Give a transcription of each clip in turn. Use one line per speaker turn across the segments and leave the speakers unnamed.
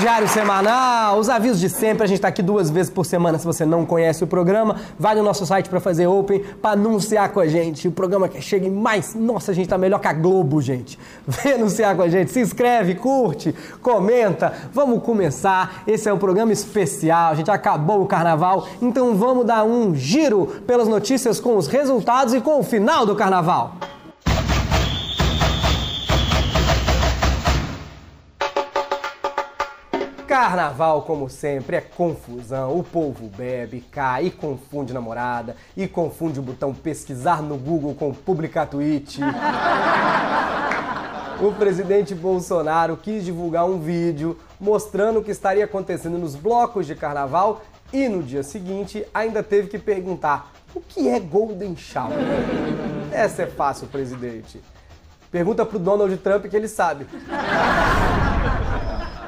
diário semanal, os avisos de sempre. A gente tá aqui duas vezes por semana. Se você não conhece o programa, vai no nosso site para fazer open, para anunciar com a gente. O programa que chega em mais. Nossa, a gente tá melhor que a Globo, gente. Vem anunciar com a gente. Se inscreve, curte, comenta. Vamos começar. Esse é um programa especial. A gente acabou o carnaval, então vamos dar um giro pelas notícias com os resultados e com o final do carnaval. Carnaval, como sempre, é confusão. O povo bebe, cai e confunde namorada, e confunde o botão pesquisar no Google com publicar tweet. o presidente Bolsonaro quis divulgar um vídeo mostrando o que estaria acontecendo nos blocos de carnaval e no dia seguinte ainda teve que perguntar o que é Golden Shower. Essa é fácil, presidente. Pergunta pro Donald Trump que ele sabe.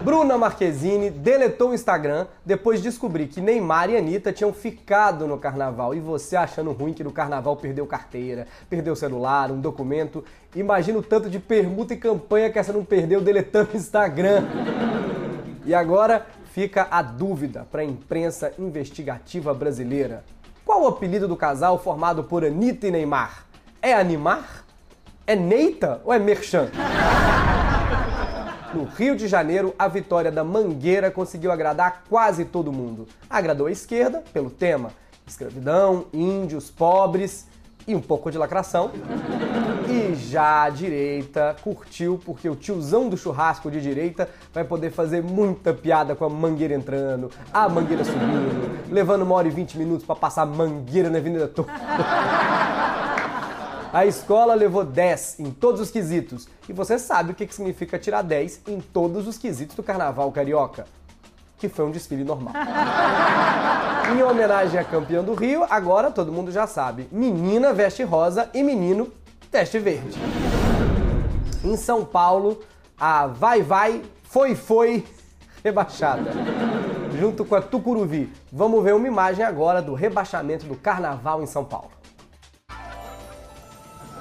Bruna Marquezine deletou o Instagram depois de descobrir que Neymar e Anitta tinham ficado no carnaval. E você achando ruim que no carnaval perdeu carteira, perdeu celular, um documento. Imagina o tanto de permuta e campanha que essa não perdeu deletando o Instagram. E agora fica a dúvida para a imprensa investigativa brasileira. Qual o apelido do casal formado por Anitta e Neymar? É Animar? É Neita ou é Merchan? No Rio de Janeiro, a vitória da Mangueira conseguiu agradar quase todo mundo. Agradou a esquerda pelo tema: escravidão, índios, pobres e um pouco de lacração. E já a direita curtiu porque o tiozão do churrasco de direita vai poder fazer muita piada com a mangueira entrando, a mangueira subindo, levando uma hora e vinte minutos para passar mangueira na avenida toda. A escola levou 10 em todos os quesitos. E você sabe o que significa tirar 10 em todos os quesitos do carnaval carioca. Que foi um desfile normal. em homenagem à campeã do Rio, agora todo mundo já sabe: menina veste rosa e menino veste verde. Em São Paulo, a Vai Vai Foi Foi rebaixada. Junto com a Tucuruvi. Vamos ver uma imagem agora do rebaixamento do carnaval em São Paulo.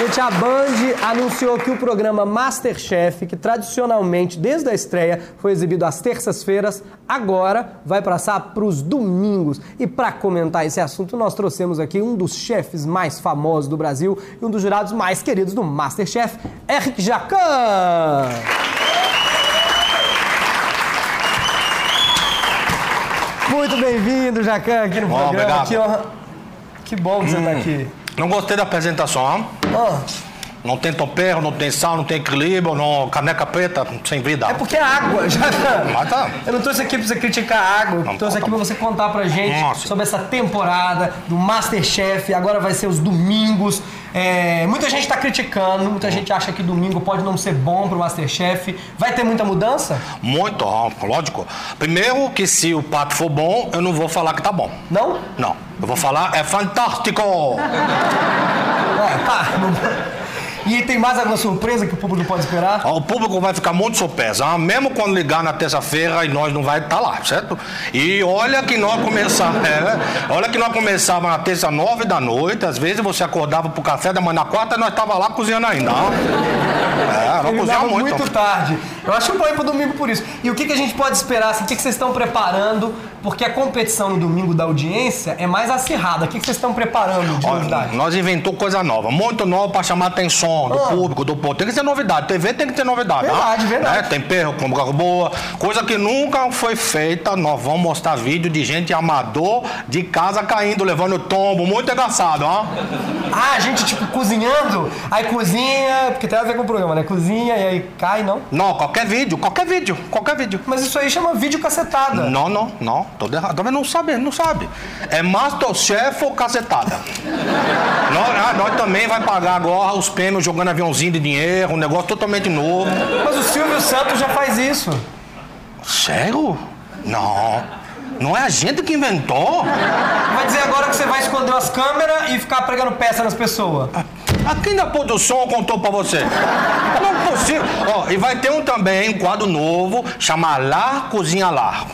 Gente, a Band anunciou que o programa Masterchef, que tradicionalmente, desde a estreia, foi exibido às terças-feiras, agora vai passar para os domingos. E para comentar esse assunto, nós trouxemos aqui um dos chefes mais famosos do Brasil e um dos jurados mais queridos do Masterchef, Eric Jacan. Muito bem-vindo, Jacan, aqui no
Bom,
programa.
obrigado.
Que, honra... que bom que você está aqui.
Não gostei da apresentação.
Ah,
Não tem tempero, não tem sal, não tem equilíbrio, não, caneca preta, sem vida.
é porque é água, Jacan.
Mas tá.
Eu não trouxe aqui pra você criticar a água,
Não,
trouxe
tá
aqui pra você contar pra gente
Nossa.
sobre essa temporada do Masterchef. Agora vai ser os domingos. É, muita gente tá criticando, muita gente acha que domingo pode não ser bom pro Masterchef. Vai ter muita mudança?
Muito, lógico. Primeiro que se o prato for bom, eu não vou falar que tá bom.
Não?
Não. Eu vou falar, é fantástico!
É, tá. não- E tem mais alguma surpresa que o público pode esperar?
O público vai ficar muito surpreso, mesmo quando ligar na terça-feira e nós não vai estar lá, certo? E olha que nós começamos, é, olha que nós começávamos na terça nove da noite, às vezes você acordava pro café da manhã na quarta e nós tava lá cozinhando ainda. É, nós cozinhamos
muito.
muito.
tarde. Eu acho bom ir pro domingo por isso. E o que, que a gente pode esperar? Assim, o que, que vocês estão preparando? Porque a competição no domingo da audiência é mais acirrada. O que, que vocês estão preparando de
Ó,
novidade?
Nós inventou coisa nova, muito nova para chamar a do
Ah.
público, do povo. Tem que ser novidade, TV tem que ter novidade.
Verdade,
tá?
verdade.
Né? Tempero, com coisa boa, coisa que nunca foi feita. Nós vamos mostrar vídeo de gente amador de casa caindo, levando tombo, muito engraçado, ó.
Ah, a gente, tipo, cozinhando, aí cozinha, porque tem a ver com o programa, né? Cozinha e aí cai, não?
Não, qualquer vídeo, qualquer vídeo, qualquer vídeo.
Mas isso aí chama vídeo cacetada.
Não, não, não, tô errado. Também não sabe, não sabe. É Masterchef ou cacetada? nós, ah, nós também vai pagar agora os prêmios jogando aviãozinho de dinheiro, um negócio totalmente novo.
Mas o Silvio Santos já faz isso.
Sério? Não. Não é a gente que inventou?
Vai dizer agora que você vai esconder as câmeras e ficar pregando peça nas pessoas.
Aqui na produção contou pra você. Não é possível. Ó, e vai ter um também, um quadro novo, chama Lá Cozinha Lá.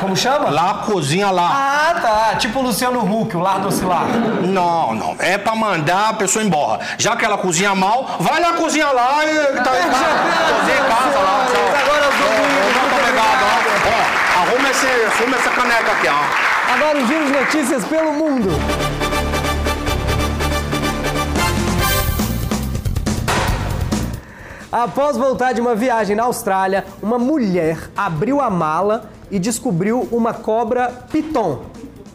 Como chama?
Lá Cozinha Lá.
Ah, tá. Tipo o Luciano Huck, o Lar do Oscilar.
Não, não. É pra mandar a pessoa embora. Já que ela cozinha mal, vai lá cozinhar lá e tá, tá, cozinha em casa lá. Tchau.
Agora eu sou
Ó,
muito
Muito obrigado, ó. Ó, arruma, esse, arruma essa caneca aqui, ó.
Agora o giro de notícias pelo mundo. Após voltar de uma viagem na Austrália, uma mulher abriu a mala e descobriu uma cobra piton.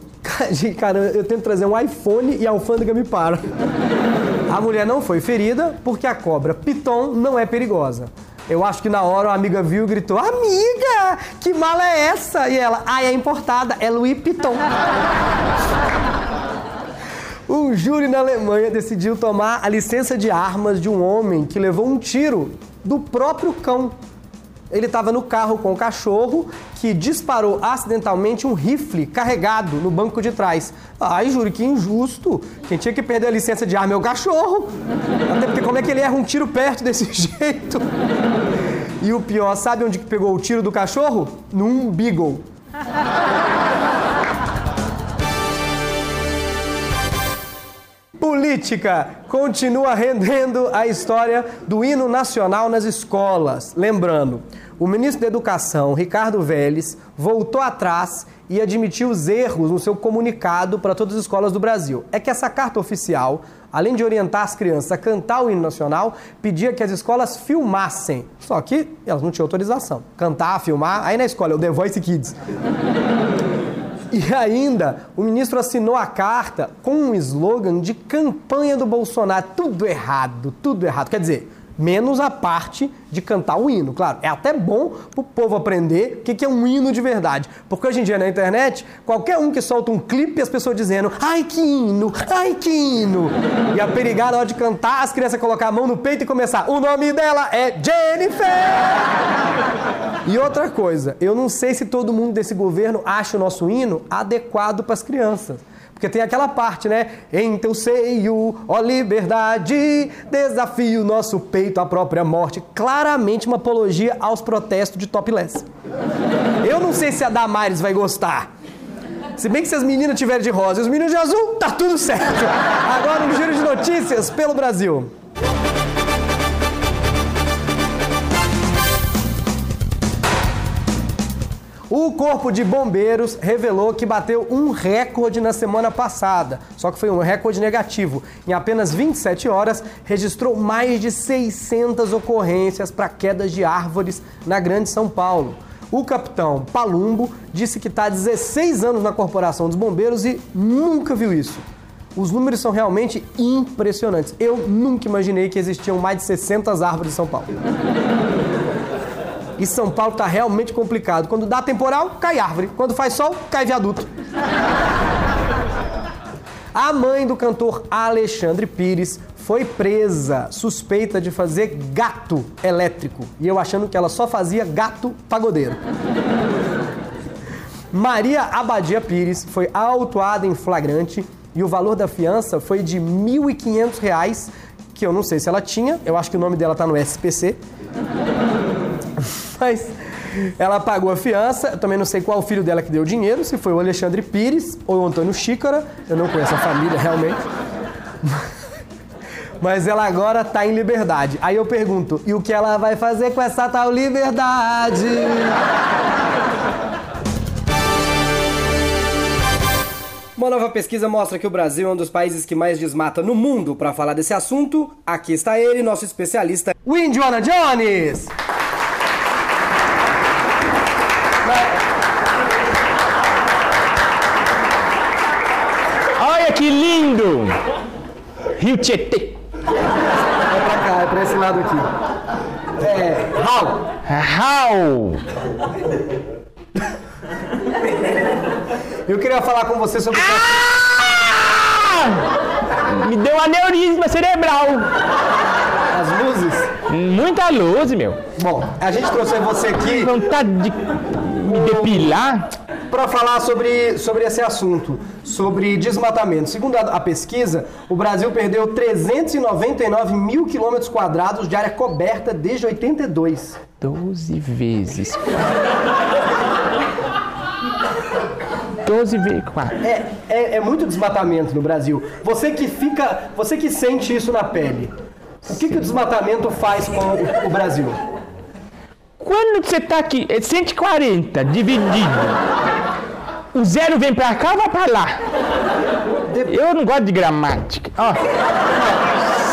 Cara, eu tento trazer um iPhone e a alfândega me para. A mulher não foi ferida porque a cobra piton não é perigosa. Eu acho que na hora a amiga viu e gritou: Amiga, que mala é essa? E ela, ah, é importada, é Louis Piton. Um júri na Alemanha decidiu tomar a licença de armas de um homem que levou um tiro do próprio cão. Ele estava no carro com o cachorro que disparou acidentalmente um rifle carregado no banco de trás. Ai, júri, que injusto. Quem tinha que perder a licença de arma é o cachorro. Até porque como é que ele erra um tiro perto desse jeito? E o pior, sabe onde que pegou o tiro do cachorro? Num beagle. Política continua rendendo a história do hino nacional nas escolas. Lembrando, o ministro da Educação, Ricardo Vélez, voltou atrás e admitiu os erros no seu comunicado para todas as escolas do Brasil. É que essa carta oficial, além de orientar as crianças a cantar o hino nacional, pedia que as escolas filmassem. Só que elas não tinham autorização. Cantar, filmar, aí na escola o The Voice Kids. E ainda, o ministro assinou a carta com um slogan de campanha do Bolsonaro. Tudo errado, tudo errado. Quer dizer, menos a parte de cantar o hino. Claro, é até bom pro povo aprender o que que é um hino de verdade. Porque hoje em dia na internet, qualquer um que solta um clipe, as pessoas dizendo ai que hino, ai que hino. E a perigada na hora de cantar, as crianças colocar a mão no peito e começar. O nome dela é Jennifer! E outra coisa, eu não sei se todo mundo desse governo acha o nosso hino adequado para as crianças. Porque tem aquela parte, né? Em teu seio, ó liberdade, desafio nosso peito à própria morte. Claramente uma apologia aos protestos de topless. Eu não sei se a Damares vai gostar. Se bem que se as meninas tiverem de rosa e os meninos de azul, tá tudo certo. Agora um giro de notícias pelo Brasil. O Corpo de Bombeiros revelou que bateu um recorde na semana passada, só que foi um recorde negativo. Em apenas 27 horas, registrou mais de 600 ocorrências para quedas de árvores na Grande São Paulo. O capitão Palumbo disse que está há 16 anos na Corporação dos Bombeiros e nunca viu isso. Os números são realmente impressionantes. Eu nunca imaginei que existiam mais de 600 árvores em São Paulo. E São Paulo tá realmente complicado. Quando dá temporal, cai árvore. Quando faz sol, cai viaduto. A mãe do cantor Alexandre Pires foi presa, suspeita de fazer gato elétrico. E eu achando que ela só fazia gato pagodeiro. Maria Abadia Pires foi autuada em flagrante e o valor da fiança foi de 1.500 reais, que eu não sei se ela tinha, eu acho que o nome dela tá no SPC. Mas ela pagou a fiança, eu também não sei qual filho dela que deu o dinheiro, se foi o Alexandre Pires ou o Antônio Xícara, eu não conheço a família realmente. Mas ela agora tá em liberdade. Aí eu pergunto, e o que ela vai fazer com essa tal liberdade? Uma nova pesquisa mostra que o Brasil é um dos países que mais desmata no mundo. Para falar desse assunto, aqui está ele, nosso especialista, Windiana Jones!
Lindo! Rio Tietê.
É pra cá, é pra esse lado aqui. É. Raul!
Raul!
Eu queria falar com você sobre.
Ah! Me deu aneurisma cerebral.
As luzes?
Muita luz, meu.
Bom, a gente trouxe você aqui.
Vontade de me depilar.
Para falar sobre, sobre esse assunto, sobre desmatamento. Segundo a, a pesquisa, o Brasil perdeu 399 mil quilômetros quadrados de área coberta desde 82.
12 vezes. 12 vezes 4.
É, é, é muito desmatamento no Brasil. Você que fica, você que sente isso na pele. O que, que o desmatamento faz com o, o Brasil?
Quando você tá aqui, é 140 dividido. O zero vem pra cá ou vai pra lá? Eu não gosto de gramática. Ó.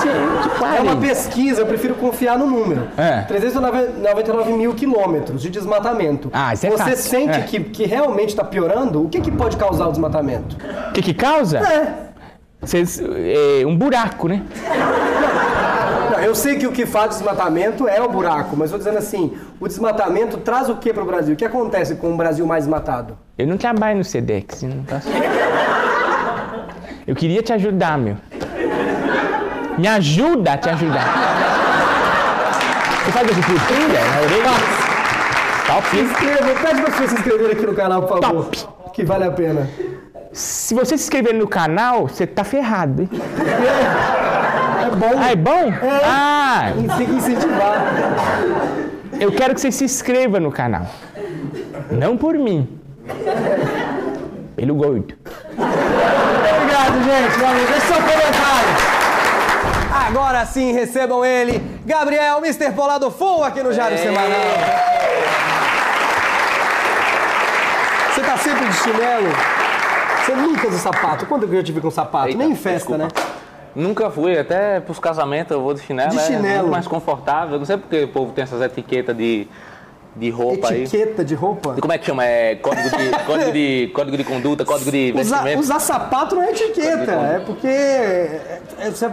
É uma
140.
pesquisa, eu prefiro confiar no número.
É.
399 mil quilômetros de desmatamento.
Ah, isso é
Você
fácil.
sente
É.
que, que realmente está piorando? O que, que pode causar o desmatamento?
O que que causa?
É.
Vocês, é, um buraco, né?
Não, eu sei que o que faz desmatamento é o buraco, mas vou dizendo assim, o desmatamento traz o que para o Brasil? O que acontece com o Brasil mais desmatado?
Eu não trabalho no Sedex, não faço. Eu queria te ajudar, meu. Me ajuda a te ajudar. Você faz acupuntura na orelha?
Se
Top.
inscreva, pede para você se inscrever aqui no canal, por favor.
Top.
Que vale a pena.
Se você se inscrever no canal, você tá ferrado, hein?
É bom.
Ah, é bom? Ah,
Tem que incentivar.
eu quero que você se inscreva no canal. Não por mim. Pelo gordo.
Obrigado, gente. Valeu. Deixa seu comentário. Agora sim, recebam ele, Gabriel, Mr. Polado Full aqui no Jário Semanal. Você tá sempre de chinelo? Você nunca usa sapato? Quando que eu já tive com sapato?
Eita,
Nem em festa,
desculpa.
né?
Nunca fui, até pros casamentos eu vou de chinelo.
De
é
chinelo.
muito mais confortável. Não sei porque o povo tem essas etiquetas de, de roupa aí.
Etiqueta de roupa?
E Como é que chama? É código de, código de, código de conduta, código de
Usar,
vestimento?
usar sapato não é etiqueta, é porque é- é- você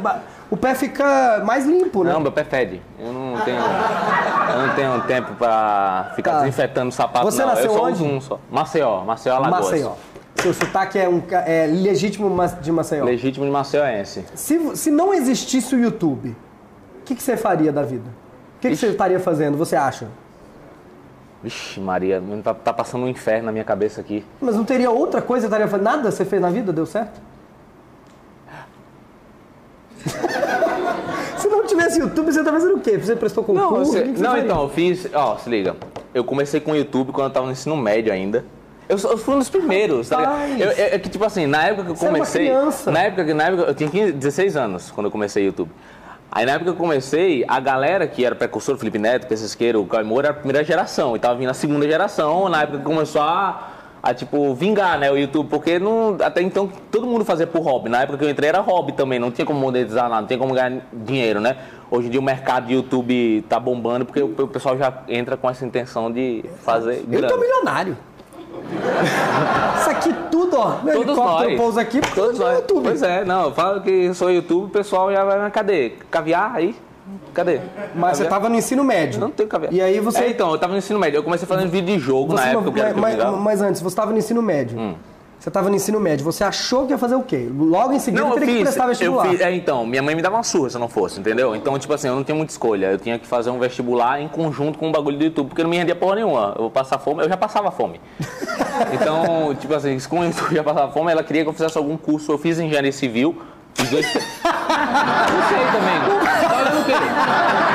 o pé fica mais limpo, né?
Não, meu pé fede. Eu não tenho, eu não tenho tempo pra ficar
Tá.
desinfetando o sapato,
Você
não.
nasceu
eu só
onde?
uso um só. Maceió, Maceió Alagoas.
Maceió. Seu sotaque é, um, é legítimo de Maceió.
Legítimo de Maceioense.
Se, se não existisse o YouTube, o que, que você faria da vida? O que, que você estaria fazendo, você acha?
Vixe, Maria, tá, tá passando um inferno na minha cabeça aqui.
Mas não teria outra coisa estaria fazendo? Nada você fez na vida, deu certo? se não tivesse YouTube, você tá fazendo o quê? Você prestou concurso?
Não, você- não então, eu fiz. Ó, se liga. Eu comecei com o YouTube quando eu tava no ensino médio ainda. Eu, eu fui um dos primeiros, tá ligado? Eu- É é que, tipo assim, na época que eu
Você era uma
comecei.
criança.
Na época, que- na época, eu tinha 15, 16 anos quando eu comecei o YouTube. Aí na época que eu comecei, a galera que era precursor, Felipe Neto, Pesquisqueiro, o Caio Moura, era a primeira geração. E tava vindo a segunda geração, na época que começou a, a, tipo, vingar, né, o YouTube. Porque não, até então todo mundo fazia por hobby. Na época que eu entrei era hobby também, não tinha como monetizar nada, não tinha como ganhar dinheiro, né? Hoje em dia o mercado de YouTube tá bombando porque o, o pessoal já entra com essa intenção de fazer
Eu tô milionário. Isso aqui tudo, ó. Meu
Todos
helicóptero
nós.
pousa aqui porque
Todos nós.
YouTube.
Pois é, não, eu falo que sou YouTube, o pessoal já vai, mas cadê? Caviar aí? Cadê?
Mas você
Caviar?
tava no ensino médio.
Não tenho caviar.
E aí você...
É, então, eu tava no ensino médio. Eu comecei fazendo vídeo de jogo
você
na época, era
mas, mas, antes, você estava no ensino médio.
Hum.
Você estava no ensino médio. Você achou que ia fazer o quê? Logo em seguida
Não, eu
teria que
fiz,
prestar
eu
vestibular.
fiz, é, então, minha mãe me dava uma surra se eu não fosse, entendeu? Então, tipo assim, eu não tinha muita escolha. Eu tinha que fazer um vestibular em conjunto com o bagulho do YouTube, porque eu não me rendia porra nenhuma. Eu vou passar fome, eu já passava fome. Então, tipo assim, com o YouTube já passava fome, ela queria que eu fizesse algum curso. Eu fiz engenharia civil, dois. não sei também. Tá olhando o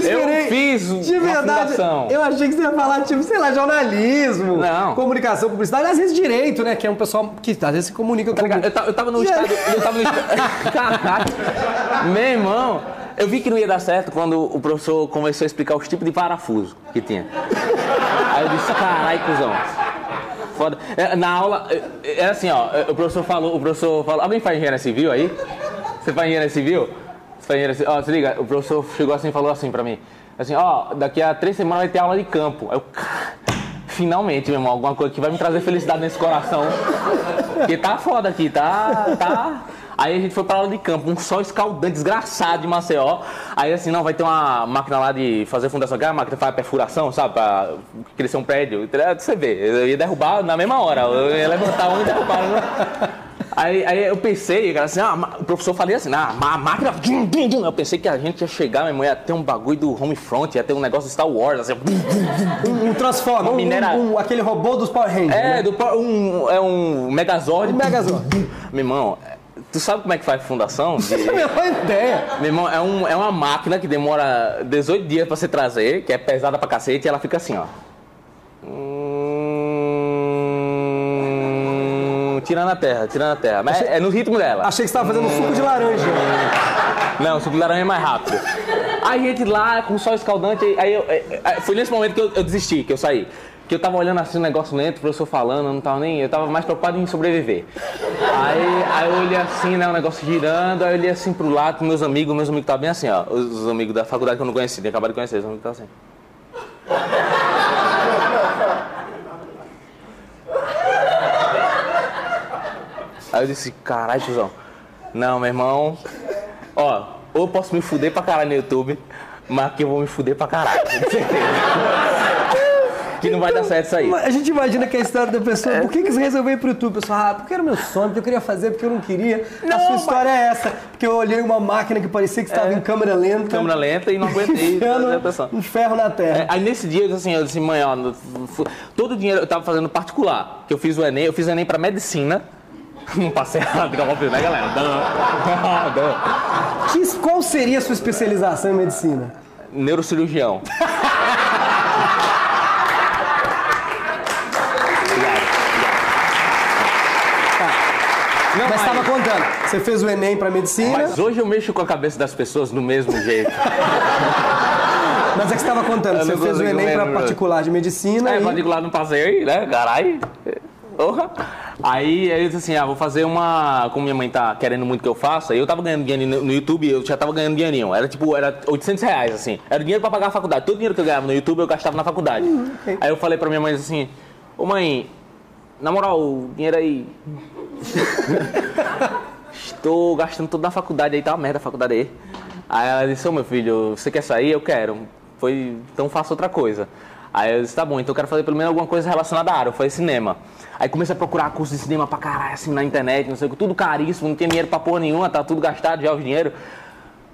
quê?
Eu esperei.
fiz
De verdade,
fundação.
eu achei que você ia falar, tipo, sei lá, jornalismo,
Não.
comunicação, publicidade, às vezes direito, né? Que é um pessoal que às vezes se comunica com.
Eu, eu tava no estado. Eu tava no estado. Caraca. Meu irmão, eu vi que não ia dar certo quando o professor começou a explicar os tipos de parafuso que tinha. Aí eu disse, carai, cuzão. Foda. É, Na aula, é, era assim, ó, o professor falou, o professor falou, alguém faz engenharia civil aí? Você faz engenharia civil? Engenharia civil? Ó, se liga, o professor chegou assim e falou assim pra mim, assim, ó, daqui a três semanas vai ter aula de campo. Aí eu, finalmente, meu irmão, alguma coisa que vai me trazer felicidade nesse coração. Porque tá foda aqui, tá, tá... Aí a gente foi pra aula de campo, um sol escaldante, desgraçado de Maceió. Aí assim, não, vai ter uma máquina lá de fazer fundação, que é a máquina faz perfuração, sabe? Pra crescer um prédio. Você vê, eu ia derrubar na mesma hora. Eu ia levantar um e derrubar. Aí, aí eu pensei, cara, assim, ah, o professor falei assim, ah, a máquina. Eu pensei que a gente ia chegar, minha mãe ia ter um bagulho do Homefront, ia ter um negócio de Star Wars, assim,
Um, um Transformer, um,
minera-
um- um- aquele robô dos Power Rangers.
É,
né?
do, um, é um Megazord.
Um Megazord.
Meu irmão, tu sabe como é que faz fundação? De-
Menor ideia.
Meu irmão, é, um, é uma máquina que demora 18 dias pra você trazer, que é pesada pra cacete, e ela fica assim, ó. Hum, tirando a terra, tirando a terra. Mas é no ritmo dela.
Achei que você estava fazendo suco de laranja.
Não, suco de laranja é mais rápido. Aí a gente lá, com o sol escaldante, aí- aí eu, é, é, foi nesse momento que eu, eu desisti, que eu saí. Que eu tava olhando assim o negócio lento, o professor falando, eu não tava nem. Eu tava mais preocupado em sobreviver. Aí, aí eu olhei assim, né, o negócio girando, aí eu olhei assim pro lado com meus amigos, meus amigos estavam bem assim, ó. Os, os amigos da faculdade que eu não conhecia, tinha acabado de conhecer, os amigos estavam assim. Aí eu disse, caralho, tiozão. Não, meu irmão. Ó, ou eu posso me fuder pra caralho no YouTube, mas aqui eu vou me fuder pra caralho. com certeza. que não vai dar certo isso aí.
A gente imagina que a história da pessoa, por que, que você resolveu ir pro YouTube? A pessoa, ah, porque era meu sonho, porque eu queria fazer, porque eu não queria. a
Não,
sua
mas-
história é essa, porque eu olhei uma máquina que parecia que estava em câmera lenta.
Câmera lenta e não aguentei.
enfiando
a
um ferro na terra.
É, aí nesse dia eu disse assim, eu disse, mãe, ó, todo o dinheiro eu tava fazendo particular. Que eu fiz o Enem, eu fiz o Enem pra medicina. Não passei errado, que é óbvio, né, galera? Dã.
Que- qual seria a sua especialização em medicina?
Neurocirurgião. Não,
Mas estava contando, você fez o Enem pra medicina, mas,
Mas hoje eu mexo com a cabeça das pessoas do mesmo jeito.
é que você estava contando, você fez o Enem
lembrar.
particular de medicina
É,
e...
particular não passei, né? Caralho. Porra. Aí eu disse assim, ah, vou fazer uma. Como minha mãe tá querendo muito que eu faça, aí eu tava ganhando dinheiro no YouTube, eu já tava ganhando dinheirinho. Era tipo, era 800 reais, assim. Era dinheiro pra pagar a faculdade. Todo o dinheiro que eu ganhava no YouTube eu gastava na faculdade.
ok.
Aí eu falei pra minha mãe assim, ô mãe, na moral, o dinheiro aí. Estou gastando tudo na faculdade aí, tá uma merda a faculdade aí. Aí ela disse, ô meu filho, você quer sair? Eu quero. Foi, então faça outra coisa. Aí eu disse, tá bom, então eu quero fazer pelo menos alguma coisa relacionada à área. Eu falei cinema. Aí comecei a procurar curso de cinema pra caralho, assim, na internet, não sei o que, tudo caríssimo, não tinha dinheiro pra porra nenhuma, tá tudo gastado já o dinheiro.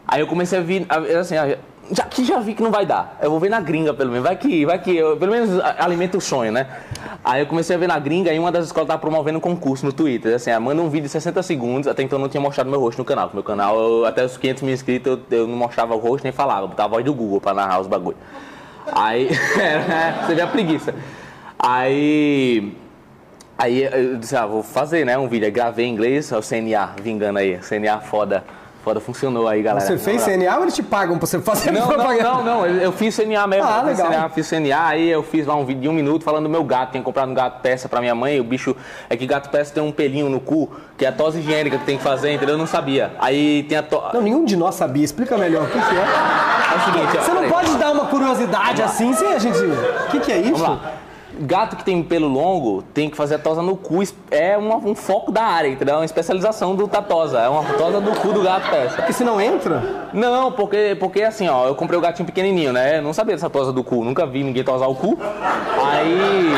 Aí eu comecei a vir, assim, já que já vi que não vai dar. Eu vou ver na gringa, pelo menos. Vai que, vai que, eu, pelo menos alimenta o sonho, né? Aí eu comecei a ver na gringa e uma das escolas tava promovendo um concurso no Twitter. Assim, ah, manda um vídeo de 60 segundos. Até então eu não tinha mostrado meu rosto no canal. Meu canal, eu- até os 500 mil inscritos, eu, eu não mostrava o rosto nem falava. Botava a voz do Google pra narrar os bagulho. Aí, é, você vê a preguiça. Aí. Aí eu disse, ah, vou fazer, né, um vídeo. Aí gravei em inglês, é o CNA, vingando aí. CNA foda. Foda, funcionou aí, galera.
Você fez. CNA ou eles te pagam pra você fazer
Não, não,
propaganda?
não, não, eu eu fiz CNA mesmo.
Ah, legal.
CNA, fiz CNA, aí eu fiz lá um vídeo de um minuto falando do meu gato. Tinha comprado um gato peça pra minha mãe, o bicho. É que gato peça tem um pelinho no cu, que é a tosse higiênica que tem que fazer, entendeu? Eu não sabia. Aí tem a to...
Não, nenhum de nós sabia. Explica melhor o que, que é.
É o seguinte, ó.
Você não pode dar uma curiosidade assim sem a gente... O que, que é isso?
Vamos lá. Gato que tem pelo longo tem que fazer a tosa no cu. É uma- um foco da área, entendeu? É uma especialização do Tatosa. É uma tosa do cu do gato peça.
Porque se não entra...
Não, porque, porque assim, ó, eu comprei o gatinho pequenininho, né? Eu não sabia dessa tosa do cu, nunca vi ninguém tosar o cu. Aí.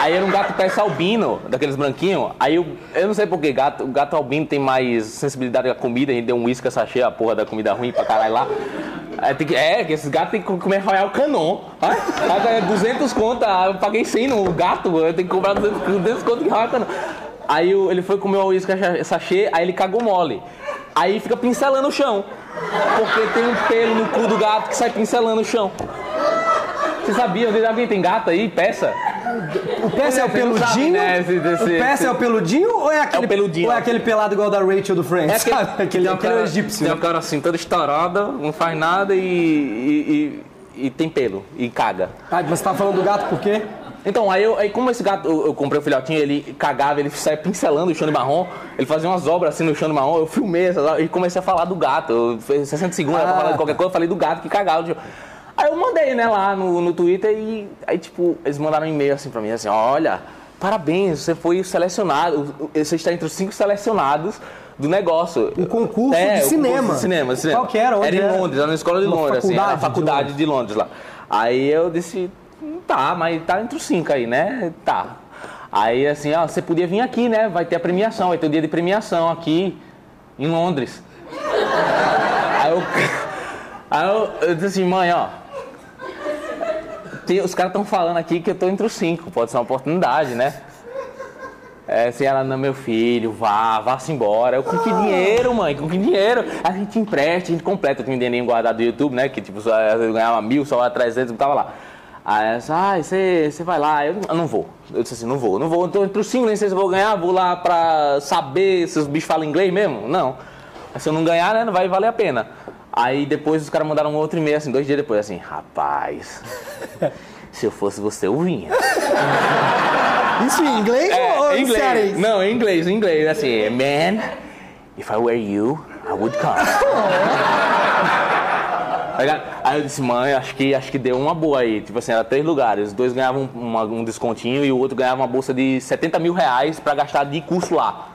Aí era um gato peça albino, daqueles branquinhos. Aí eu, eu não sei porque gato, o gato albino tem mais sensibilidade à comida, a gente deu um uísque sachê, a porra da comida ruim pra caralho lá. É, que, é, esses gatos tem que comer Royal Canon. Paga 200 conto, ah, eu paguei 100 no gato, eu tenho que comprar 200, 200 conto de Royal Canon. Aí ele foi comer o uísque sachê, aí ele cagou mole. Aí fica pincelando o chão. Porque tem um pelo no cu do gato que sai pincelando o chão. Você sabia? Alguém tem gato aí? Peça?
O peça é o peludinho?
sabe, né,
o peça é o peludinho ou é aquele...
É o peludinho.
Ou é aquele pelado igual da Rachel do Friends,
É
sabe? Aquele,
tem um
aquele
cara-
egípcio.
Tem
né?
um cara assim, toda estourada, não faz nada e, e, e- e tem pelo, e caga.
Ah, mas você tava falando do gato por quê?
Então, aí, eu, aí como esse gato, eu, eu comprei o filhotinho, ele cagava, ele saia pincelando o chão de marrom, ele fazia umas obras assim no chão de marrom, eu filmei e comecei a falar do gato. Eu fiz 60 segundos
Ah.
pra falar de qualquer coisa, eu falei do gato que cagava. tipo. Aí eu mandei, né, lá no, no Twitter e aí, tipo, eles mandaram um e-mail assim pra mim, assim, olha, parabéns, você foi o selecionado, você está entre os cinco selecionados do negócio.
O concurso
É,
de
o
cinema.
concurso de cinema, cinema.
Qual que era? Onde
era em
era?
Londres, era na escola de
Uma
Londres, assim, na
faculdade de
faculdade de Londres lá. Aí eu disse, "Hum, tá, mas tá entre os cinco aí, né? Tá. Aí assim, ó, você podia vir aqui, né? Vai ter a premiação, vai ter o dia de premiação aqui em Londres. Aí eu, aí eu, eu disse assim, mãe, ó. Tem- os caras estão falando aqui que eu tô entre os cinco, pode ser uma oportunidade, né? É, ela, não, meu filho, vá, vá-se embora. Eu, com que dinheiro, mãe? Com que dinheiro? A gente empresta, a gente completa. Eu tinha um dinheirinho guardado do YouTube, né? Que tipo, só, eu ganhava mil, só lá 300, eu tava lá. Aí ela disse, ai, você você vai lá. Eu, eu não vou. Eu disse assim, não vou, não vou. Então, entre os cinco, nem sei se eu vou ganhar. Vou lá pra saber se os bichos falam inglês mesmo? Não. Se eu não ganhar, né, não vai valer a pena. Aí depois os caras mandaram um outro e-mail, assim, dois dias depois, assim, rapaz, se eu fosse você, eu vinha.
Isso em inglês ou
É,
em
em inglês.
cearense?
Não, em inglês, em inglês. Assim, man, if I were you, I would come. Aí eu disse, mãe, acho que, acho que deu uma boa aí. Tipo assim, era três lugares. Os dois ganhavam uma- um descontinho e o outro ganhava uma bolsa de 70 mil reais pra gastar de curso lá.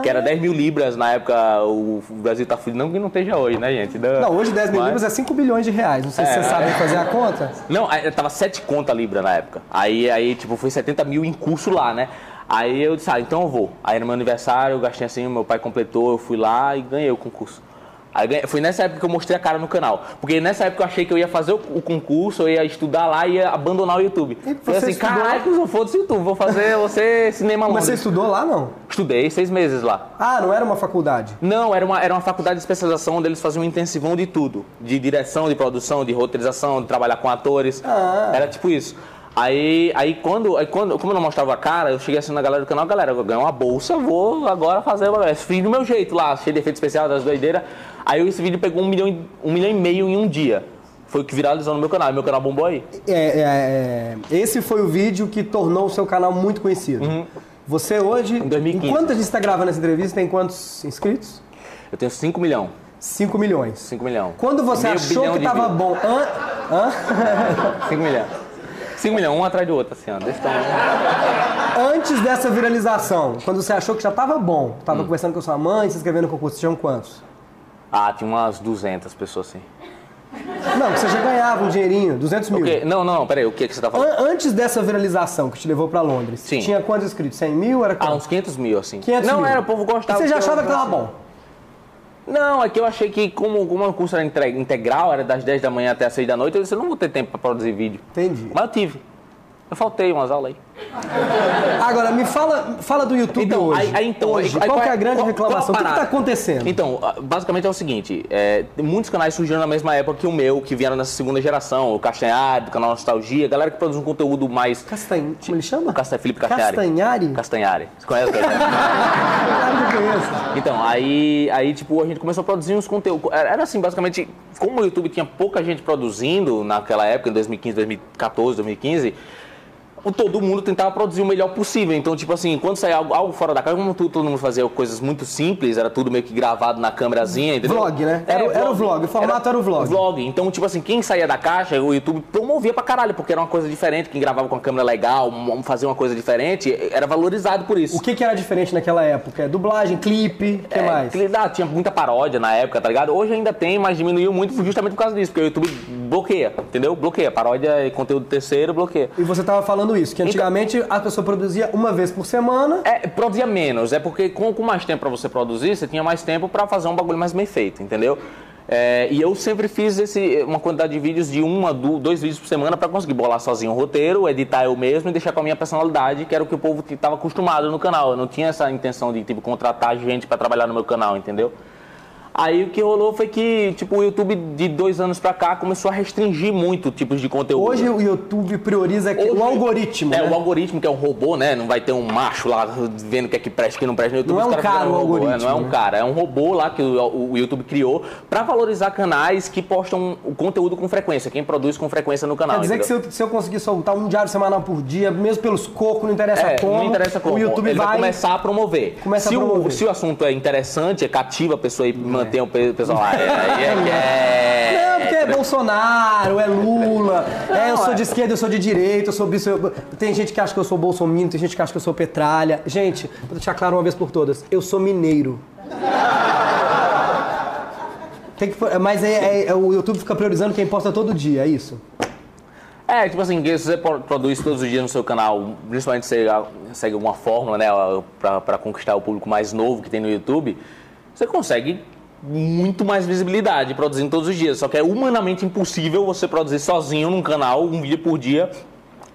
Que era 10 mil libras na época, o Brasil tá fudido. Não que não esteja hoje, né, gente?
Não, hoje 10 mil
Mas-
libras é 5 bilhões de reais. Não sei se
É,
vocês sabem fazer a conta.
Não, tava 7 conta libra na época. Aí, aí, tipo, foi 70 mil em curso lá, né? Aí eu disse, ah, então eu vou. Aí no meu aniversário, eu gastei assim, meu pai completou, eu fui lá e ganhei o concurso. Aí foi nessa época que eu mostrei a cara no canal. Porque nessa época eu achei que eu ia fazer o, o concurso, eu ia estudar lá e ia abandonar o YouTube.
E você
assim,
estudou?
eu foda-se YouTube, vou fazer você cinema
Mas você
Londres.
estudou lá, não?
Estudei seis meses lá.
Ah, não era uma faculdade.
Não, era uma, era uma faculdade de especialização onde eles faziam um intensivão de tudo. De direção, de produção, de roteirização, de trabalhar com atores.
Ah.
Era tipo isso. Aí, aí, quando, aí quando, como eu não mostrava a cara, eu cheguei assim na galera do canal, galera, eu ganhei uma bolsa, vou agora fazer vídeo do meu jeito lá, cheio de efeito especial, das doideiras. Aí esse vídeo pegou um milhão, e- um milhão e meio em um dia. Foi o que viralizou no meu canal, meu canal bombou aí.
É, é, é, esse foi o vídeo que tornou o seu canal muito conhecido. Você hoje,
Em 2015.
enquanto a gente está gravando essa entrevista, tem quantos inscritos?
Eu tenho 5 milhões.
5 milhões.
5 milhões.
Quando você
Meio
achou que
de
tava
views.
bom... Hã? Hã?
5 milhões. 5 milhões, um atrás do outro, assim, ó. Desse tamanho.
Antes dessa viralização, quando você achou que já tava bom,
Hum.
tava conversando com sua mãe, se inscrevendo no concurso, tinham quantos?
Ah, tinha umas 200 pessoas assim.
Não, você já ganhava um dinheirinho, 200 mil.
O quê? Não, não, peraí, o que, que você tá falando?
An- Antes dessa viralização que te levou pra Londres,
Sim.
tinha quantos inscritos? 100 mil? Era
Ah, uns 500 mil, assim.
500
não
mil.
era, o povo gostava.
Você já achava que tava bom?
Não, é que eu achei que como, como o curso era integral, era das 10 da manhã até as 6 da noite, eu disse, eu não vou ter tempo pra produzir vídeo.
Entendi.
Mas eu tive. Eu faltei umas aulas aí.
Agora, me fala, fala do YouTube
Então,
hoje.
aí- aí então,
Hoje,
aí
qual
qual
que é
é-
a grande
qual-
reclamação?
qual a
o que, tá
parada?
acontecendo?
Então, basicamente é o seguinte, é, muitos canais surgiram na mesma época que o meu, que vieram nessa segunda geração, o Castanhari, do canal Nostalgia, galera que produz um conteúdo mais...
Castanho, como ele chama?
O Castan... Felipe Castanhari.
Castanhari?
Castanhari. Você conhece o Castanhari?
Claro que conheço.
Então, aí, aí, tipo, a gente começou a produzir uns conteúdos. Era assim, basicamente, como o YouTube tinha pouca gente produzindo naquela época, em 2015, 2014, 2015, o- todo mundo tentava produzir o melhor possível. Então, tipo assim, quando saía algo, algo fora da câmera, como tu- todo mundo fazia coisas muito simples, era tudo meio que gravado na câmerazinha, entendeu?
Vlog, né? Era o- era o vlog, o formato era o vlog.
Vlog. Então, tipo assim, quem saía da caixa, o YouTube promovia pra caralho, porque era uma coisa diferente. Quem gravava com a câmera legal, fazia uma coisa diferente, era valorizado por isso.
O que, que era diferente naquela época? Dublagem, clipe, o que
É,
mais?
que, ah, tinha muita paródia na época, tá ligado? Hoje ainda tem, mas diminuiu muito justamente por causa disso, porque o YouTube bloqueia, entendeu? Bloqueia. Paródia e conteúdo terceiro bloqueia.
E você tava falando isso, que antigamente a pessoa produzia uma vez por semana.
É, produzia menos, é porque com, com mais tempo pra você produzir, você tinha mais tempo pra fazer um bagulho mais bem feito, entendeu? É, e eu sempre fiz esse, uma quantidade de vídeos de uma, dois vídeos por semana pra conseguir bolar sozinho o roteiro, editar eu mesmo e deixar com a minha personalidade, que era o que o povo estava acostumado no canal. Eu não tinha essa intenção de tipo, contratar gente pra trabalhar no meu canal, entendeu? Aí o que rolou foi que, tipo, o YouTube de dois anos pra cá começou a restringir muito tipos de conteúdo.
Hoje o YouTube prioriza
Hoje-
o algoritmo.
É,
né?
o algoritmo que é um robô, né? Não vai ter um macho lá vendo o que é que presta e que não presta no YouTube.
Não é um cara o algoritmo,
é, Não é um
né?
cara, é um robô lá que o, o YouTube criou pra valorizar canais que postam o conteúdo com frequência, quem produz com frequência no canal.
Quer dizer que se
entendeu?
eu, se eu conseguir soltar um diário semanal por dia, mesmo pelos cocos, não interessa
É,
como,
não interessa como.
o YouTube
Ele vai,
vai...
começar a promover.
Começa a
se,
promover.
O, se o assunto é interessante, é cativa a pessoa e mantém o pe- pessoal lá. É, é, é,
Não, porque é Bolsonaro, é Lula, é, eu sou
é.
de esquerda, eu sou de direita, eu sou bicho. eu- Tem gente que acha que eu sou bolsominion, tem gente que acha que eu sou petralha. Gente, vou deixar claro uma vez por todas, eu sou mineiro. Tem que, mas é, é- é- o YouTube fica priorizando quem posta todo dia, é isso?
É, tipo assim, se você pro- produz todos os dias no seu canal, principalmente se você ah, segue alguma fórmula, né, pra, pra conquistar o público mais novo que tem no YouTube, você consegue muito mais visibilidade produzindo todos os dias. Só que é humanamente impossível você produzir sozinho num canal um vídeo por dia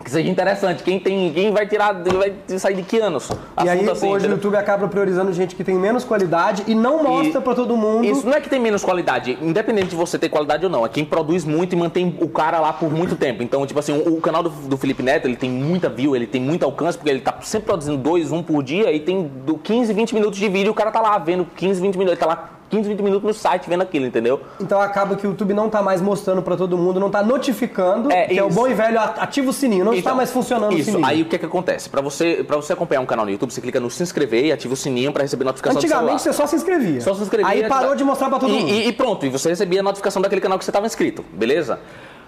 que seja interessante. Quem tem, quem vai tirar, vai sair de que anos?
E aí,
assim,
hoje o? YouTube acaba priorizando gente que tem menos qualidade e não mostra pra todo mundo.
Isso não é que tem menos qualidade, independente de você ter qualidade ou não, é quem produz muito e mantém o cara lá por muito tempo. Então, tipo assim, o, o canal do, do Felipe Neto, ele tem muita view, ele tem muito alcance, porque ele tá sempre produzindo dois, um por dia e tem do 15, 20 minutos de vídeo, o cara tá lá vendo 15, 20 minutos, ele tá lá 15, 20 minutos no site vendo aquilo, entendeu?
Então acaba que o YouTube não tá mais mostrando pra todo mundo, não tá notificando,
É,
que é o bom e velho ativa o sininho, não está
Então,
mais funcionando o
Isso,
sininho.
aí o que que acontece? Pra você, pra você acompanhar um canal no YouTube, você clica no se inscrever e ativa o sininho pra receber notificação
Antigamente você só se inscrevia.
Só se inscrevia.
Aí parou
ativa-
de mostrar pra todo
e,
mundo.
E, e pronto, e você recebia a notificação daquele canal que você estava inscrito, beleza?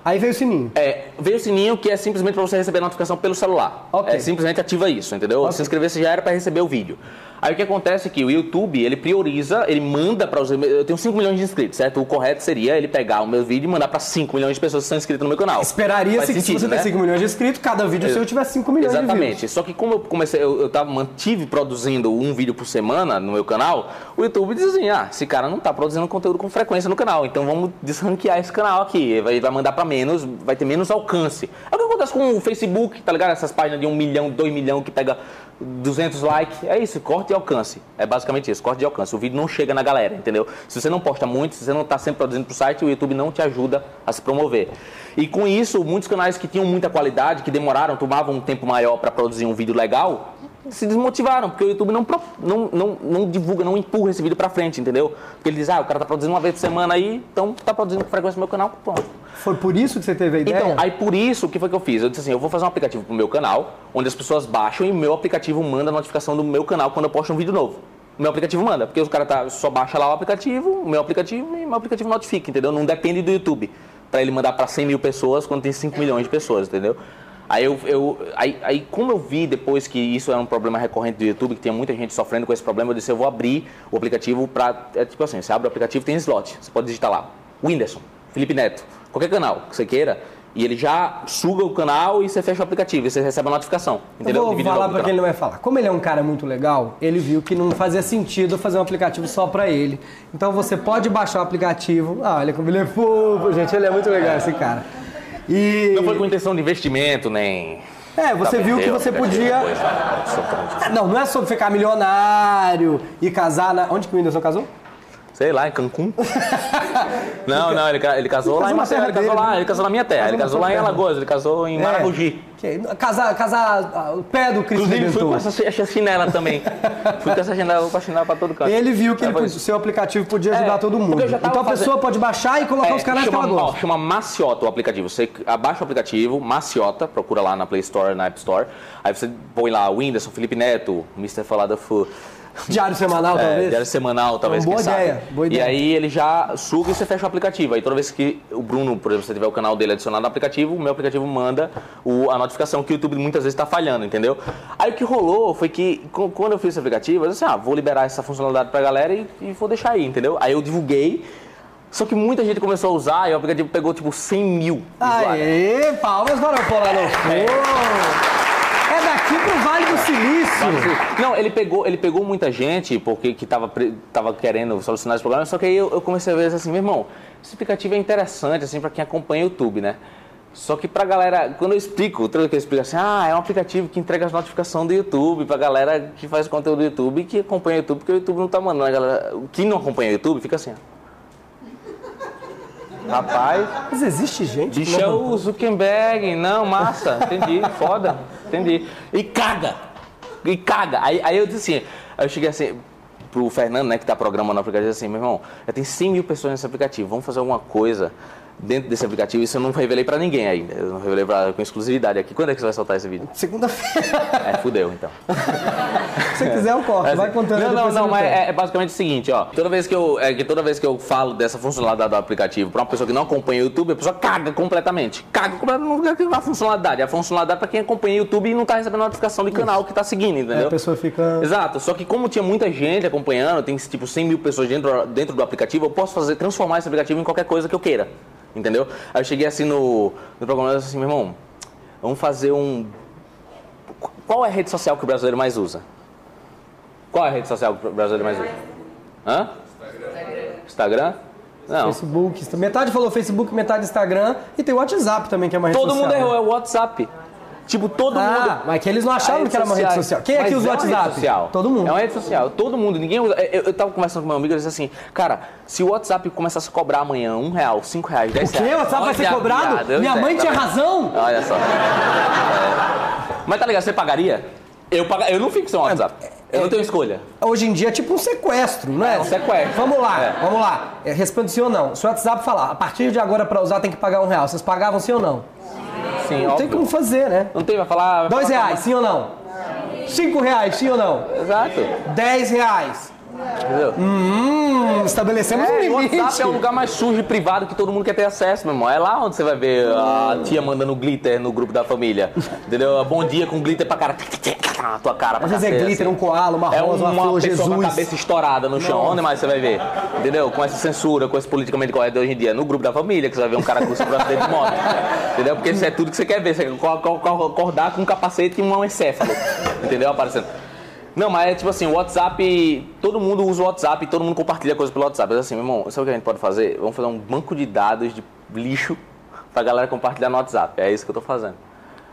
Aí veio o sininho.
É, veio o sininho que é simplesmente para você receber a notificação pelo celular.
Ok.
É, simplesmente ativa isso, entendeu?
Ok.
Se inscrever você já era para receber o vídeo. Aí o que acontece é que o YouTube, ele prioriza, ele manda para os... Eu tenho 5 milhões de inscritos, certo? O correto seria ele pegar o meu vídeo e mandar para 5 milhões de pessoas que estão inscritas no meu canal.
Esperaria-se que se
sentido,
você
né?
tem 5 milhões de inscritos, cada vídeo seu tiver 5 milhões de
Exatamente. Só que como eu comecei, eu, eu tava, mantive produzindo um vídeo por semana no meu canal, o YouTube diz assim, ah, esse cara não tá produzindo conteúdo com frequência no canal, então vamos desranquear esse canal aqui. Vai, vai mandar pra menos, vai ter menos alcance. É o que acontece com o Facebook, tá ligado? Essas páginas de 1 milhão, 2 milhão que pega 200 likes. É isso, corte e alcance. É basicamente isso, corte e alcance. O vídeo não chega na galera, entendeu? Se você não posta muito, se você não tá sempre produzindo pro site, o YouTube não te ajuda a se promover. E com isso, muitos canais que tinham muita qualidade, que demoraram, tomavam um tempo maior para produzir um vídeo legal, se desmotivaram, porque o YouTube não, não, não, não divulga, não empurra esse vídeo pra frente, entendeu? Porque ele diz, ah, o cara tá produzindo uma vez por semana aí, então tá produzindo com frequência no meu canal, pronto.
Foi por isso que você teve a ideia?
Então, aí por isso, o que foi que eu fiz? Eu disse assim, eu vou fazer um aplicativo pro meu canal, onde as pessoas baixam e o meu aplicativo manda a notificação do meu canal quando eu posto um vídeo novo. O meu aplicativo manda, porque os caras tá, só baixa lá o aplicativo, o meu aplicativo e o meu aplicativo notifica, entendeu? Não depende do YouTube, para ele mandar para 100 mil pessoas quando tem 5 milhões de pessoas, entendeu? Aí, eu, eu, aí, aí, como eu vi depois que isso era um problema recorrente do YouTube, que tinha muita gente sofrendo com esse problema, eu disse, eu vou abrir o aplicativo para... É tipo assim, você abre o aplicativo, tem slot, você pode digitar lá, Whindersson, Felipe Neto, qualquer canal que você queira, e ele já suga o canal e você fecha o aplicativo, e você recebe a notificação,
Eu
entendeu?
vou
De vídeo
falar
do
pra quem ele não vai falar. Como ele é um cara muito legal, ele viu que não fazia sentido fazer um aplicativo só pra ele. Então você pode baixar o aplicativo. Ah, olha como ele é fofo, gente. Ele é muito legal, esse cara. E.
Não foi com intenção de investimento, nem...
É, você
Tá,
viu que você
aplicativo
podia.
né?
Não, não é sobre ficar milionário e casar na. Onde que o Whindersson casou?
Sei lá, em Cancún. não, não, ele, ele casou lá em Maceió,
terra
ele casou lá,
né?
ele casou na minha terra, ele casou lá em. Alagoas, ele casou em Maragogi.
É, que- casar, casar ah, o pé do Cristo
Inclusive, fui com essa, chinela também. fui com essa chinela, com a chinela pra todo canto.
Ele viu que
É, isso.
seu aplicativo podia ajudar
É,
todo mundo. Então a pessoa pode baixar e colocar os canais que
chama,
ela
ó,
gosta.
chama Maciota o aplicativo. Você abaixa o aplicativo, Maciota, procura lá na Play Store, na App Store. Aí você põe lá Whindersson, Felipe Neto, Mr. Falada Fu.
Diário semanal,
É,
talvez.
diário semanal, talvez,
Uma boa
quem
ideia,
sabe.
boa
E
ideia.
aí ele já suga e você fecha o aplicativo. Aí toda vez que o Bruno, por exemplo, se tiver o canal dele adicionado no aplicativo, o meu aplicativo manda o- a notificação que o YouTube muitas vezes está falhando, entendeu? Aí o que rolou foi que quando eu fiz esse aplicativo, eu disse assim, ah, vou liberar essa funcionalidade pra galera e, e vou deixar aí, entendeu? Aí eu divulguei, só que muita gente começou a usar e o aplicativo pegou tipo 100 mil usuários.
Aê, palmas para o Polano. É pro Vale do Silício.
Não, ele pegou, ele pegou muita gente porque que tava, tava querendo solucionar esse problema, só que aí eu, eu comecei a ver assim, meu irmão, esse aplicativo é interessante assim para quem acompanha o YouTube, né? Só que pra galera, quando eu explico, vez que eu explico assim, ah, é um aplicativo que entrega as notificações do YouTube pra galera que faz conteúdo do YouTube e que acompanha o YouTube, porque o YouTube não tá mandando a galera. Quem não acompanha o YouTube fica assim, ó. Rapaz,
Mas existe gente que
Bicho é
não...
o Zuckerberg. Não, massa. Entendi. Foda. Entendi. E caga. E caga. Aí, aí eu disse assim, aí eu cheguei assim pro Fernando, né, que tá programando o aplicativo, assim, meu irmão, já tem 100 mil pessoas nesse aplicativo, vamos fazer alguma coisa dentro desse aplicativo. Isso eu não revelei pra ninguém ainda. Eu não revelei pra, com exclusividade aqui. Quando é que você vai soltar esse vídeo?
Segunda-feira.
É, fudeu, então.
Se você quiser, eu corto. Vai contando
Não, não, não, mas é, é basicamente o seguinte, ó. Toda vez que eu, é que toda vez que eu falo dessa funcionalidade do aplicativo pra uma pessoa que não acompanha o YouTube, a pessoa caga completamente. Caga completamente é a funcionalidade. É a funcionalidade pra quem acompanha o YouTube e não tá recebendo notificação do canal que tá seguindo, entendeu?
a pessoa fica...
Exato, só que como tinha muita gente acompanhando, tem tipo 100 mil pessoas dentro, dentro do aplicativo, eu posso fazer, transformar esse aplicativo em qualquer coisa que eu queira. Entendeu? Aí eu cheguei assim no, no programa e disse assim, meu irmão, vamos fazer um... Qual é a rede social que o brasileiro mais usa? Qual é a rede social que o brasileiro mais usa? Hã? Instagram? Não.
Facebook. Metade falou Facebook, metade Instagram. E tem o WhatsApp também, que é rede
Todo mundo errou,
né?
é o WhatsApp. Tipo, todo
Ah,
mundo.
mas que eles não acharam
Redes
que era uma rede social. Quem aqui
Mas
usa o
é uma rede
WhatsApp?
social.
Todo mundo.
É uma rede social. Todo mundo. Ninguém usa. Eu, eu tava conversando com meu amigo, ele disse assim, cara, se o WhatsApp começasse a cobrar amanhã um real, cinco reais, dez
O quê?
reais.
O WhatsApp vai ser cobrado? Minha mãe
tá
tinha razão.
Olha só. É. Mas tá ligado, você pagaria? Eu, paga... eu não fico sem o WhatsApp. Eu não tenho escolha.
Hoje em dia é tipo um sequestro, não é?
É um sequestro.
Vamos lá,
É.
vamos lá. É, Responde sim ou não. Se o WhatsApp falar, a partir de agora pra usar tem que pagar um real, vocês pagavam sim ou não? Não tem
óbvio.
como fazer, né?
Não tem, vai falar. vai
Dois
falar-
reais, sim ou não? Cinco reais, sim ou não?
Exato.
Dez reais.
Entendeu?
Hum, estabelecemos um
É, o
limite.
WhatsApp é o lugar mais sujo e privado que todo mundo quer ter acesso, meu irmão. É lá onde você vai ver a tia mandando glitter no grupo da família. Entendeu? Bom dia com glitter pra cara. Tua cara pra
Às vezes é glitter,
assim.
um koala, uma
É
rosa, uma,
uma
flor,
pessoa
Jesus.
com a cabeça estourada no chão. Onde mais você vai ver? Entendeu? Com essa censura, com esse politicamente correto hoje em dia. No grupo da família, que você vai ver um cara com o braço de moto. Entendeu? Porque isso é tudo que você quer ver. Você quer co- co- co- acordar com um capacete e um encéfalo. Entendeu? Aparecendo. Não, mas é tipo assim, o WhatsApp, todo mundo usa o WhatsApp, todo mundo compartilha coisas pelo WhatsApp. Mas assim, meu irmão, sabe o que a gente pode fazer? Vamos fazer um banco de dados de lixo pra galera compartilhar no WhatsApp. É isso que eu tô fazendo.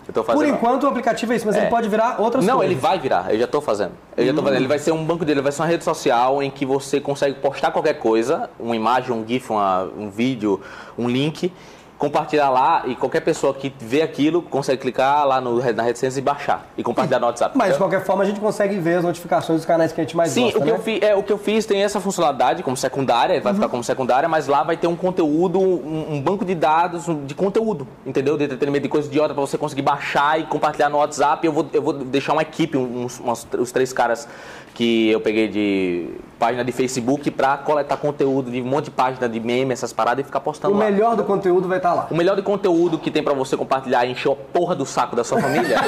Eu tô fazendo.
Por enquanto o aplicativo é isso, mas
É.
ele pode virar outras
Não,
coisas.
ele vai virar, eu já tô fazendo. Eu já tô fazendo. Ele vai ser um banco dele, vai ser uma rede social em que você consegue postar qualquer coisa, uma imagem, um GIF, uma- um vídeo, um link, compartilhar lá e qualquer pessoa que vê aquilo consegue clicar lá no, na reticência e baixar e compartilhar no WhatsApp.
Mas de qualquer forma a gente consegue ver as notificações dos canais que a gente mais
Sim,
gosta,
o que,
né?
eu fi, é, o que eu fiz tem essa funcionalidade como secundária, vai
Uhum.
ficar como secundária, mas lá vai ter um conteúdo, um, um banco de dados de conteúdo, entendeu? De entretenimento, de coisa idiota pra você conseguir baixar e compartilhar no WhatsApp. Eu vou, eu vou deixar uma equipe, uns, umas- os três caras que eu peguei de página de Facebook pra coletar conteúdo de um monte de página de meme, essas paradas e ficar
O
postando lá.
melhor do conteúdo vai estar lá.
O melhor de conteúdo que tem pra você compartilhar e encher a porra do saco da sua família,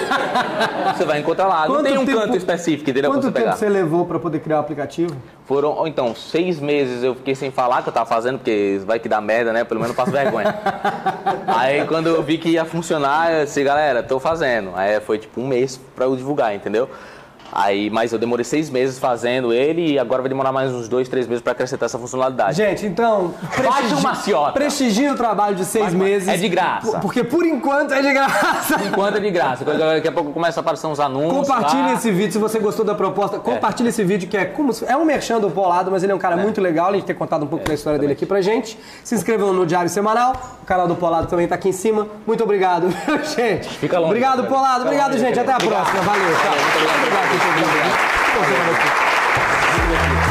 você vai encontrar lá. Não
Quanto
tem um
tempo-
canto específico, entendeu?
Quanto
você
tempo
pegar.
você levou pra poder criar o aplicativo?
Foram, ou então, seis meses eu fiquei sem falar que eu tava fazendo, porque vai que dá merda, né? Pelo menos eu passo vergonha. Aí quando eu vi que ia funcionar, eu disse, galera, tô fazendo. Aí foi tipo um mês pra eu divulgar, entendeu? Aí, mas eu demorei seis meses fazendo ele e agora vai demorar mais uns dois, três meses pra acrescentar essa funcionalidade.
Gente, então.
O maciota.
Prestigiem o trabalho de seis
Vai,
meses.
é de graça.
Por- Porque por enquanto é de graça.
Enquanto é de graça, daqui a pouco começa a aparecer uns anúncios.
Compartilhe
lá.
esse vídeo se você gostou da proposta. Compartilhe esse vídeo que é como é um merchan do Polado, mas ele é um cara muito legal. A gente ter contado um pouco da história dele aqui pra gente. Se inscrevam no Diário Semanal. O canal do Polado também tá aqui em cima. Muito obrigado, gente.
Fica longe,
Obrigado. Polado.
Fica
Obrigado,
longe,
gente. Até a
Gabriel.
próxima. Valeu. Tchau.
Muito obrigado.
Obrigado, gente. Obrigado.